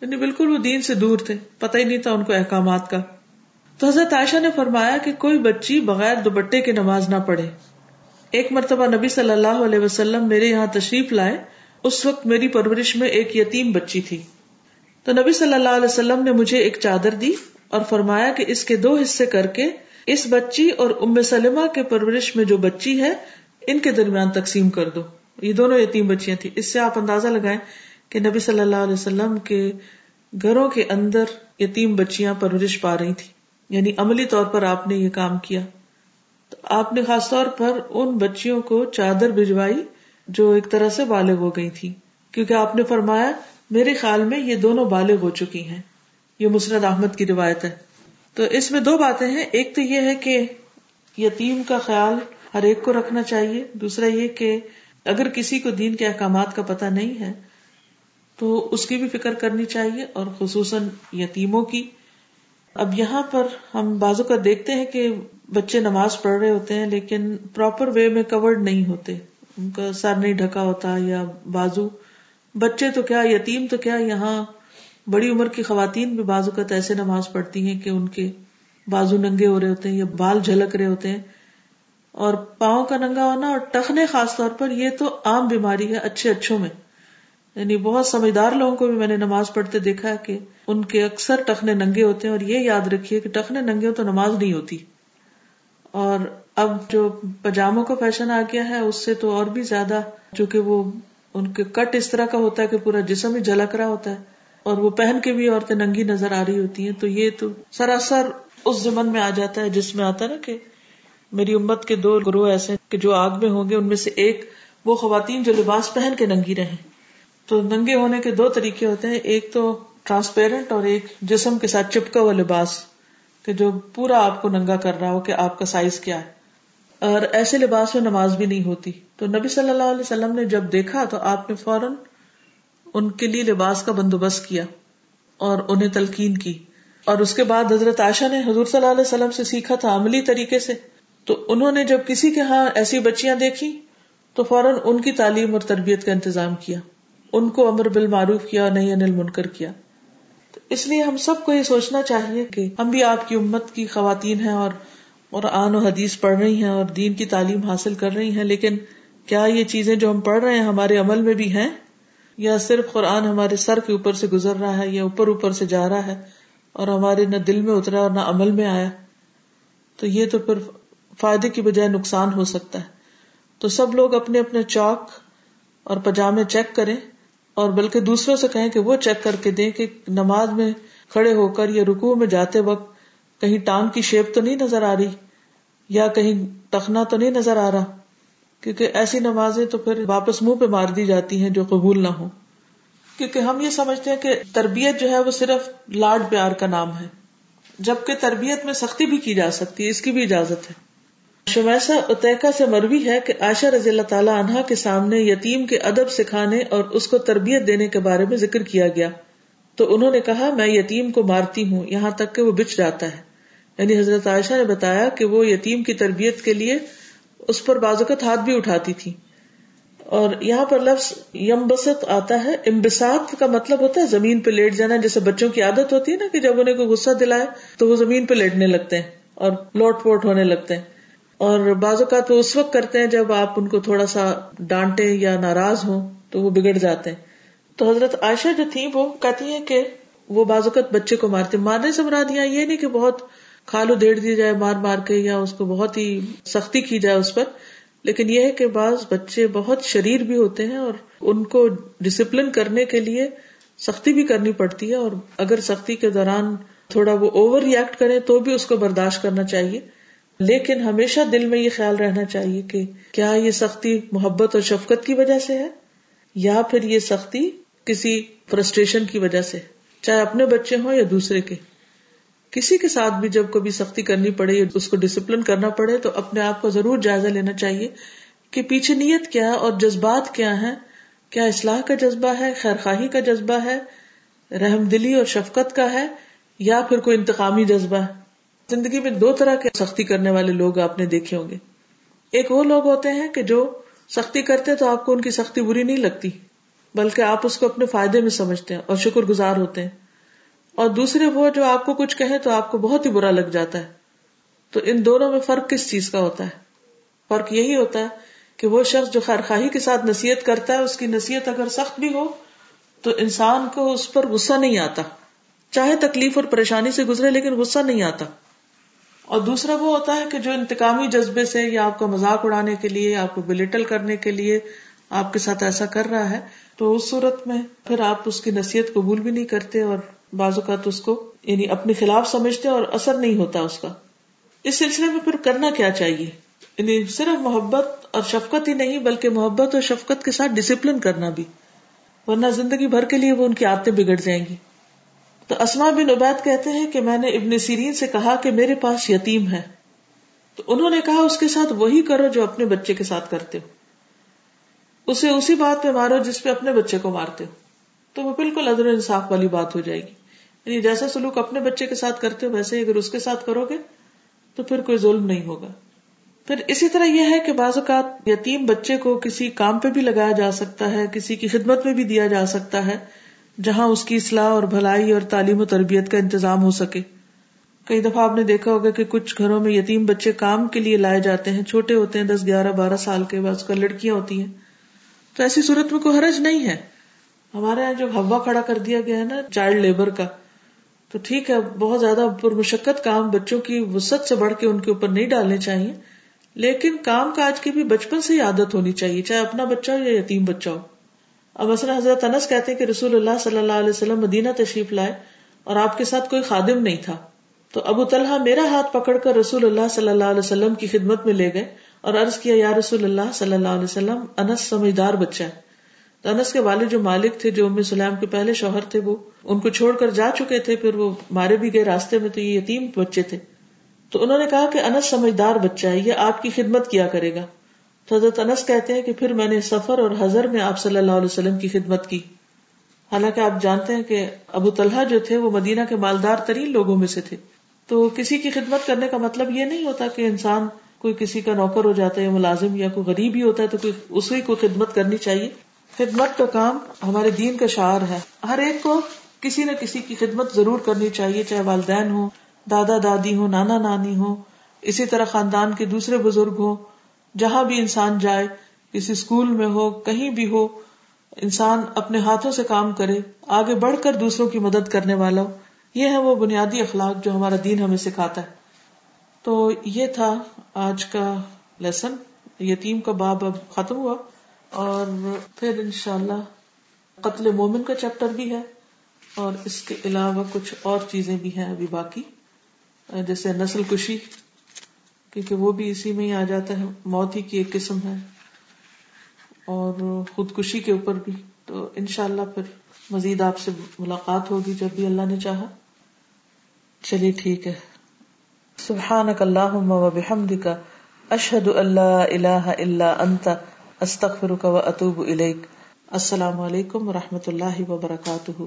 یعنی بالکل وہ دین سے دور تھے، پتہ ہی نہیں تھا ان کو احکامات کا۔ تو حضرت عائشہ نے فرمایا کہ کوئی بچی بغیر دوبٹے کی نماز نہ پڑھے۔ ایک مرتبہ نبی صلی اللہ علیہ وسلم میرے یہاں تشریف لائے۔ اس وقت میری پرورش میں ایک یتیم بچی تھی۔ تو نبی صلی اللہ علیہ وسلم نے مجھے ایک چادر دی اور فرمایا کہ اس کے دو حصے کر کے اس بچی اور ام سلمہ کے پرورش میں جو بچی ہے، ان کے درمیان تقسیم کر دو۔ یہ دونوں یتیم بچیاں تھیں۔ اس سے آپ اندازہ لگائیں کہ نبی صلی اللہ علیہ وسلم کے گھروں کے اندر یتیم بچیاں پرورش پا رہی تھی یعنی عملی طور پر آپ نے یہ کام کیا۔ تو آپ نے خاص طور پر ان بچیوں کو چادر بھجوائی جو ایک طرح سے بالغ ہو گئی تھی کیونکہ آپ نے فرمایا، میرے خیال میں یہ دونوں بالغ ہو چکی ہیں۔ یہ مسرد احمد کی روایت ہے۔ تو اس میں دو باتیں ہیں۔ ایک تو یہ ہے کہ یتیم کا خیال ہر ایک کو رکھنا چاہیے۔ دوسرا یہ کہ اگر کسی کو دین کے احکامات کا پتہ نہیں ہے، تو اس کی بھی فکر کرنی چاہیے اور خصوصاً یتیموں کی۔ اب یہاں پر ہم بازو کا دیکھتے ہیں کہ بچے نماز پڑھ رہے ہوتے ہیں لیکن پراپر وے میں کورڈ نہیں ہوتے۔ ان کا سر نہیں ڈھکا ہوتا یا بازو۔ بچے تو کیا، یتیم تو کیا، یہاں بڑی عمر کی خواتین بھی بازو کا ایسے نماز پڑھتی ہیں کہ ان کے بازو ننگے ہو رہے ہوتے ہیں یا بال جھلک رہے ہوتے ہیں۔ اور پاؤں کا ننگا ہونا اور ٹخنے خاص طور پر یہ تو عام بیماری ہے اچھے اچھوں میں۔ یعنی بہت سمجھدار لوگوں کو بھی میں نے نماز پڑھتے دیکھا کہ ان کے اکثر ٹخنے ننگے ہوتے ہیں اور یہ یاد رکھیے کہ ٹخنے ننگے ہو تو نماز نہیں ہوتی۔ اور اب جو پجاموں کا فیشن آ گیا ہے، اس سے تو اور بھی زیادہ جو کہ وہ ان کے کٹ اس طرح کا ہوتا ہے کہ پورا جسم ہی جھلک رہا ہوتا ہے اور وہ پہن کے بھی عورتیں ننگی نظر آ رہی ہوتی ہیں، تو یہ تو سراسر اس زمن میں آ جاتا ہے جس میں آتا ہے نا کہ میری امت کے دو گروہ ایسے کہ جو آگ میں ہوں گے، ان میں سے ایک وہ خواتین جو لباس پہن کے ننگی رہیں۔ تو ننگے ہونے کے دو طریقے ہوتے ہیں۔ ایک تو ٹرانسپیرنٹ اور ایک جسم کے ساتھ چپکا ہوا لباس کہ جو پورا آپ کو ننگا کر رہا ہو کہ آپ کا سائز کیا ہے۔ اور ایسے لباس میں نماز بھی نہیں ہوتی۔ تو نبی صلی اللہ علیہ وسلم نے جب دیکھا تو آپ نے فوراً ان کے لیے لباس کا بندوبست کیا اور انہیں تلقین کی۔ اور اس کے بعد حضرت عائشہ نے حضور صلی اللہ علیہ وسلم سے سیکھا تھا عملی طریقے سے۔ تو انہوں نے جب کسی کے ہاں ایسی بچیاں دیکھی تو فوراً ان کی تعلیم اور تربیت کا انتظام کیا۔ ان کو امر بالمعروف کیا اور نہیں انل منکر کیا۔ تو اس لیے ہم سب کو یہ سوچنا چاہیے کہ ہم بھی آپ کی امت کی خواتین ہیں اور اور آن و حدیث پڑھ رہی ہیں اور دین کی تعلیم حاصل کر رہی ہیں، لیکن کیا یہ چیزیں جو ہم پڑھ رہے ہیں ہمارے عمل میں بھی ہیں؟ یا صرف قرآن ہمارے سر کے اوپر سے گزر رہا ہے یا اوپر اوپر سے جا رہا ہے اور ہمارے نہ دل میں اترا اور نہ عمل میں آیا؟ تو یہ تو پھر فائدے کی بجائے نقصان ہو سکتا ہے۔ تو سب لوگ اپنے اپنے چوک اور پجامے چیک کریں۔ اور بلکہ دوسروں سے کہیں کہ وہ چیک کر کے دیں کہ نماز میں کھڑے ہو کر یا رکو میں جاتے وقت کہیں ٹانگ کی شیپ تو نہیں نظر آ رہی یا کہیں ٹخنا تو نہیں نظر آ رہا۔ کیونکہ ایسی نمازیں تو پھر واپس منہ پہ مار دی جاتی ہیں جو قبول نہ ہو کیونکہ ہم یہ سمجھتے ہیں کہ تربیت جو ہے وہ صرف لاڈ پیار کا نام ہے، جبکہ تربیت میں سختی بھی کی جا سکتی ہے، اس کی بھی اجازت ہے۔ شمیسا اتحکا سے مروی ہے کہ عائشہ رضی اللہ تعالی عنہا کے سامنے یتیم کے ادب سکھانے اور اس کو تربیت دینے کے بارے میں ذکر کیا گیا۔ تو انہوں نے کہا، میں یتیم کو مارتی ہوں، یہاں تک کہ وہ بچ جاتا ہے۔ یعنی حضرت عائشہ نے بتایا کہ وہ یتیم کی تربیت کے لیے اس پر بازوقت ہاتھ بھی اٹھاتی تھی۔ اور یہاں پر لفظ یمبسط آتا ہے۔ امبساط کا مطلب ہوتا ہے زمین پہ لیٹ جانا، جیسے بچوں کی عادت ہوتی ہے نا کہ جب انہیں کوئی غصہ دلائے تو وہ زمین پہ لیٹنے لگتے ہیں اور لوٹ پوٹ ہونے لگتے ہیں۔ اور بعض اوقات وہ اس وقت کرتے ہیں جب آپ ان کو تھوڑا سا ڈانٹے یا ناراض ہوں تو وہ بگڑ جاتے ہیں۔ تو حضرت عائشہ جو تھی وہ کہتی ہیں کہ وہ بعض اوقات بچے کو مارتے مارنے سے مراد یہاں یہ نہیں کہ بہت کھالو دیڑ دی جائے، مار مار کے یا اس کو بہت ہی سختی کی جائے اس پر، لیکن یہ ہے کہ بعض بچے بہت شریر بھی ہوتے ہیں اور ان کو ڈسپلن کرنے کے لیے سختی بھی کرنی پڑتی ہے اور اگر سختی کے دوران تھوڑا وہ اوور ریئیکٹ کرے تو بھی اس کو برداشت کرنا چاہیے۔ لیکن ہمیشہ دل میں یہ خیال رہنا چاہیے کہ کیا یہ سختی محبت اور شفقت کی وجہ سے ہے یا پھر یہ سختی کسی فرسٹریشن کی وجہ سے چاہے اپنے بچے ہوں یا دوسرے کے۔ کسی کے ساتھ بھی جب کبھی سختی کرنی پڑے یا اس کو ڈسپلن کرنا پڑے تو اپنے آپ کو ضرور جائزہ لینا چاہیے کہ پیچھے نیت کیا ہے اور جذبات کیا ہے کیا اصلاح کا جذبہ ہے؟ خیر خواہی کا جذبہ ہے؟ رحم دلی اور شفقت کا ہے؟ یا پھر کوئی انتقامی جذبہ ہے؟ زندگی میں دو طرح کے سختی کرنے والے لوگ آپ نے دیکھے ہوں گے۔ ایک وہ لوگ ہوتے ہیں کہ جو سختی کرتے تو آپ کو ان کی سختی بری نہیں لگتی، بلکہ آپ اس کو اپنے فائدے میں سمجھتے ہیں اور شکر گزار ہوتے ہیں۔ اور دوسرے وہ جو آپ کو کچھ کہیں تو آپ کو بہت ہی برا لگ جاتا ہے۔ تو ان دونوں میں فرق کس چیز کا ہوتا ہے؟ فرق یہی ہوتا ہے کہ وہ شخص جو خیر خواہی کے ساتھ نصیحت کرتا ہے، اس کی نصیحت اگر سخت بھی ہو تو انسان کو اس پر غصہ نہیں آتا۔ چاہے تکلیف اور پریشانی سے گزرے لیکن غصہ نہیں آتا۔ اور دوسرا وہ ہوتا ہے کہ جو انتقامی جذبے سے یا آپ کا مذاق اڑانے کے لیے، آپ کو بلیٹل کرنے کے لیے آپ کے ساتھ ایسا کر رہا ہے، تو اس صورت میں پھر آپ اس کی نصیحت قبول بھی نہیں کرتے اور بعض اوقات اس کو یعنی اپنے خلاف سمجھتے اور اثر نہیں ہوتا اس کا۔ اس سلسلے میں پھر کرنا کیا چاہیے؟ یعنی صرف محبت اور شفقت ہی نہیں، بلکہ محبت اور شفقت کے ساتھ ڈسپلن کرنا بھی۔ ورنہ زندگی بھر کے لیے وہ ان کی عادتیں بگڑ جائیں گی۔ تو اسما بن عبید کہتے ہیں کہ میں نے ابن سیرین سے کہا کہ میرے پاس یتیم ہے۔ تو انہوں نے کہا اس کے ساتھ وہی کرو جو اپنے بچے کے ساتھ کرتے ہو۔ اسے اسی بات پہ مارو جس پہ اپنے بچے کو مارتے ہو۔ تو وہ بالکل ادر انصاف والی بات ہو جائے گی۔ یعنی جیسا سلوک اپنے بچے کے ساتھ کرتے ہو، ویسے ہی اگر اس کے ساتھ کرو گے، تو پھر کوئی ظلم نہیں ہوگا۔ پھر اسی طرح یہ ہے کہ بعض اوقات یتیم بچے کو کسی کام پہ بھی لگایا جا سکتا ہے، کسی کی خدمت میں بھی دیا جا سکتا ہے۔ جہاں اس کی اصلاح اور بھلائی اور تعلیم و تربیت کا انتظام ہو سکے۔ کئی دفعہ آپ نے دیکھا ہوگا کہ کچھ گھروں میں یتیم بچے کام کے لیے لائے جاتے ہیں، چھوٹے ہوتے ہیں، دس، گیارہ، بارہ سال کے بعد کا لڑکیاں ہوتی ہیں۔ تو ایسی صورت میں کوئی حرج نہیں ہے۔ ہمارے یہاں جو ہوا کھڑا کر دیا گیا ہے نا چائلڈ لیبر کا، تو ٹھیک ہے، بہت زیادہ پر مشقت کام بچوں کی وسط سے بڑھ کے ان کے اوپر نہیں ڈالنے چاہیے۔ لیکن کام کاج کی بھی بچپن سے ہی عادت ہونی چاہیے، چاہے اپنا بچہ ہو یا یتیم بچہ ہو۔ اب مثلا حضرت انس کہتے ہیں کہ رسول اللہ صلی اللہ علیہ وسلم مدینہ تشریف لائے اور آپ کے ساتھ کوئی خادم نہیں تھا۔ تو ابو طلحہ میرا ہاتھ پکڑ کر رسول اللہ صلی اللہ علیہ وسلم کی خدمت میں لے گئے اور عرض کیا، یا رسول اللہ صلی اللہ علیہ وسلم، انس سمجھدار بچہ ہے۔ تو انس کے والد جو مالک تھے، جو ام سلیم کے پہلے شوہر تھے، وہ ان کو چھوڑ کر جا چکے تھے، پھر وہ مارے بھی گئے راستے میں، تو یہ یتیم بچے تھے۔ تو انہوں نے کہا کہ انس سمجھدار بچہ ہے، یہ آپ کی خدمت کیا کرے گا۔ حضرت انس کہتے ہیں کہ پھر میں نے سفر اور حضر میں آپ صلی اللہ علیہ وسلم کی خدمت کی۔ حالانکہ آپ جانتے ہیں کہ ابو طلحہ جو تھے وہ مدینہ کے مالدار ترین لوگوں میں سے تھے۔ تو کسی کی خدمت کرنے کا مطلب یہ نہیں ہوتا کہ انسان کوئی کسی کا نوکر ہو جاتا ہے یا ملازم یا کوئی غریب ہی ہوتا ہے تو کوئی اسی کو خدمت کرنی چاہیے۔ خدمت کا کام ہمارے دین کا شعر ہے۔ ہر ایک کو کسی نہ کسی کی خدمت ضرور کرنی چاہیے، چاہے والدین ہو دادا دادی ہو نانا نانی ہو اسی طرح خاندان کے دوسرے بزرگ ہو جہاں بھی انسان جائے، کسی اسکول میں ہو، کہیں بھی ہو، انسان اپنے ہاتھوں سے کام کرے، آگے بڑھ کر دوسروں کی مدد کرنے والا ہو، یہ ہے وہ بنیادی اخلاق جو ہمارا دین ہمیں سکھاتا ہے۔ تو یہ تھا آج کا لیسن یتیم کا باب اب ختم ہوا، اور پھر انشاءاللہ قتل مومن کا چیپٹر بھی ہے، اور اس کے علاوہ کچھ اور چیزیں بھی ہیں ابھی باقی، جیسے نسل کشی۔ کیونکہ وہ بھی اسی میں ہی آ جاتا ہے۔ موت ہی کی ایک قسم ہے۔ اور خودکشی کے اوپر بھی۔ تو انشاءاللہ پھر مزید آپ سے ملاقات ہوگی جب بھی اللہ نے چاہا۔ چلیے ٹھیک ہے۔ سبحانک اللہم و بحمدک۔ اشہد اللہ الہ الا انت۔ استغفرک و اتوب الیک۔ السلام علیکم و رحمۃ اللہ وبرکاتہ۔